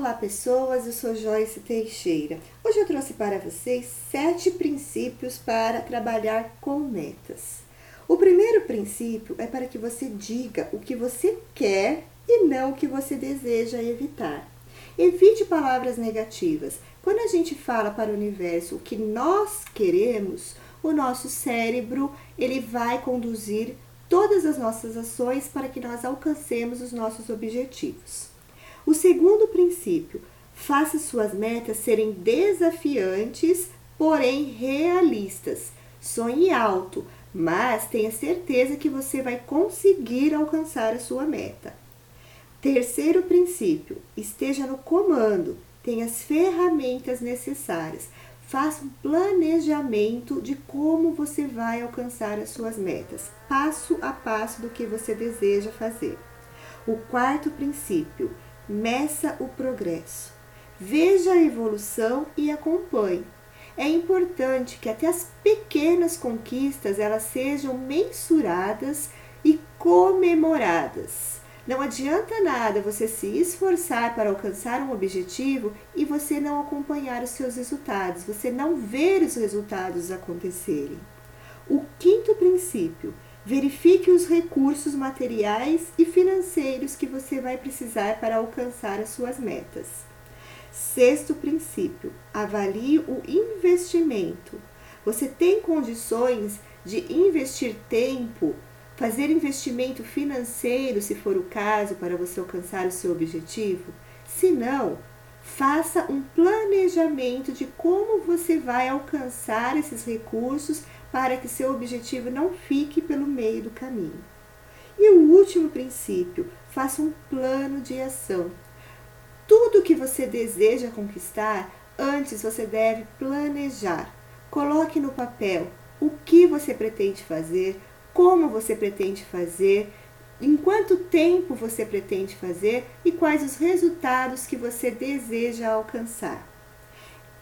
Olá pessoas, eu sou Joyce Teixeira. Hoje eu trouxe para vocês sete princípios para trabalhar com metas. O primeiro princípio é para que você diga o que você quer e não o que você deseja evitar. Evite palavras negativas. Quando a gente fala para o universo o que nós queremos, o nosso cérebro ele vai conduzir todas as nossas ações para que nós alcancemos os nossos objetivos. O segundo princípio, faça suas metas serem desafiantes, porém realistas. Sonhe alto, mas tenha certeza que você vai conseguir alcançar a sua meta. Terceiro princípio, esteja no comando, tenha as ferramentas necessárias. Faça um planejamento de como você vai alcançar as suas metas, passo a passo do que você deseja fazer. O quarto princípio, meça o progresso. Veja a evolução e acompanhe. É importante que até as pequenas conquistas elas sejam mensuradas e comemoradas. Não adianta nada você se esforçar para alcançar um objetivo e você não acompanhar os seus resultados, você não ver os resultados acontecerem. Quinto princípio Verifique os recursos materiais e financeiros que você vai precisar para alcançar as suas metas. Sexto princípio: avalie o investimento. Você tem condições de investir tempo, fazer investimento financeiro, se for o caso, para você alcançar o seu objetivo? Se não, faça um planejamento de como você vai alcançar esses recursos para que seu objetivo não fique pelo meio do caminho. E o último princípio, faça um plano de ação. Tudo que você deseja conquistar, antes você deve planejar. Coloque no papel o que você pretende fazer, como você pretende fazer, em quanto tempo você pretende fazer e quais os resultados que você deseja alcançar.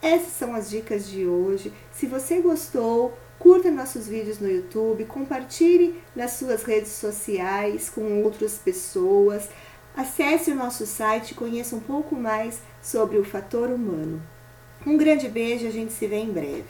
Essas são as dicas de hoje. Se você gostou, Curta nossos vídeos no YouTube, compartilhe nas suas redes sociais com outras pessoas. Acesse o nosso site e conheça um pouco mais sobre o fator humano. Um grande beijo, a gente se vê em breve.